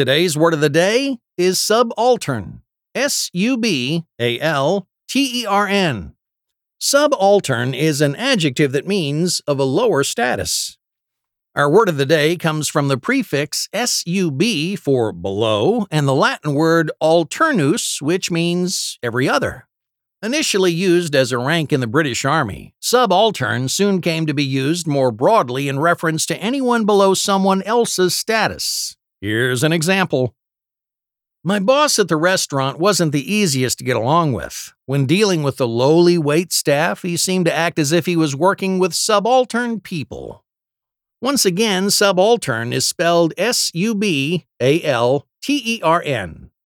Today's word of the day is subaltern. S U B A L T E R N. Subaltern is an adjective that means of a lower status. Our word of the day comes from the prefix sub for below and the Latin word alternus, which means every other. Initially used as a rank in the British Army, subaltern soon came to be used more broadly in reference to anyone below someone else's status. Here's an example. My boss at the restaurant wasn't the easiest to get along with. When dealing with the lowly wait staff, he seemed to act as if he was working with subaltern people. Once again, subaltern is spelled S U B A L T E R N.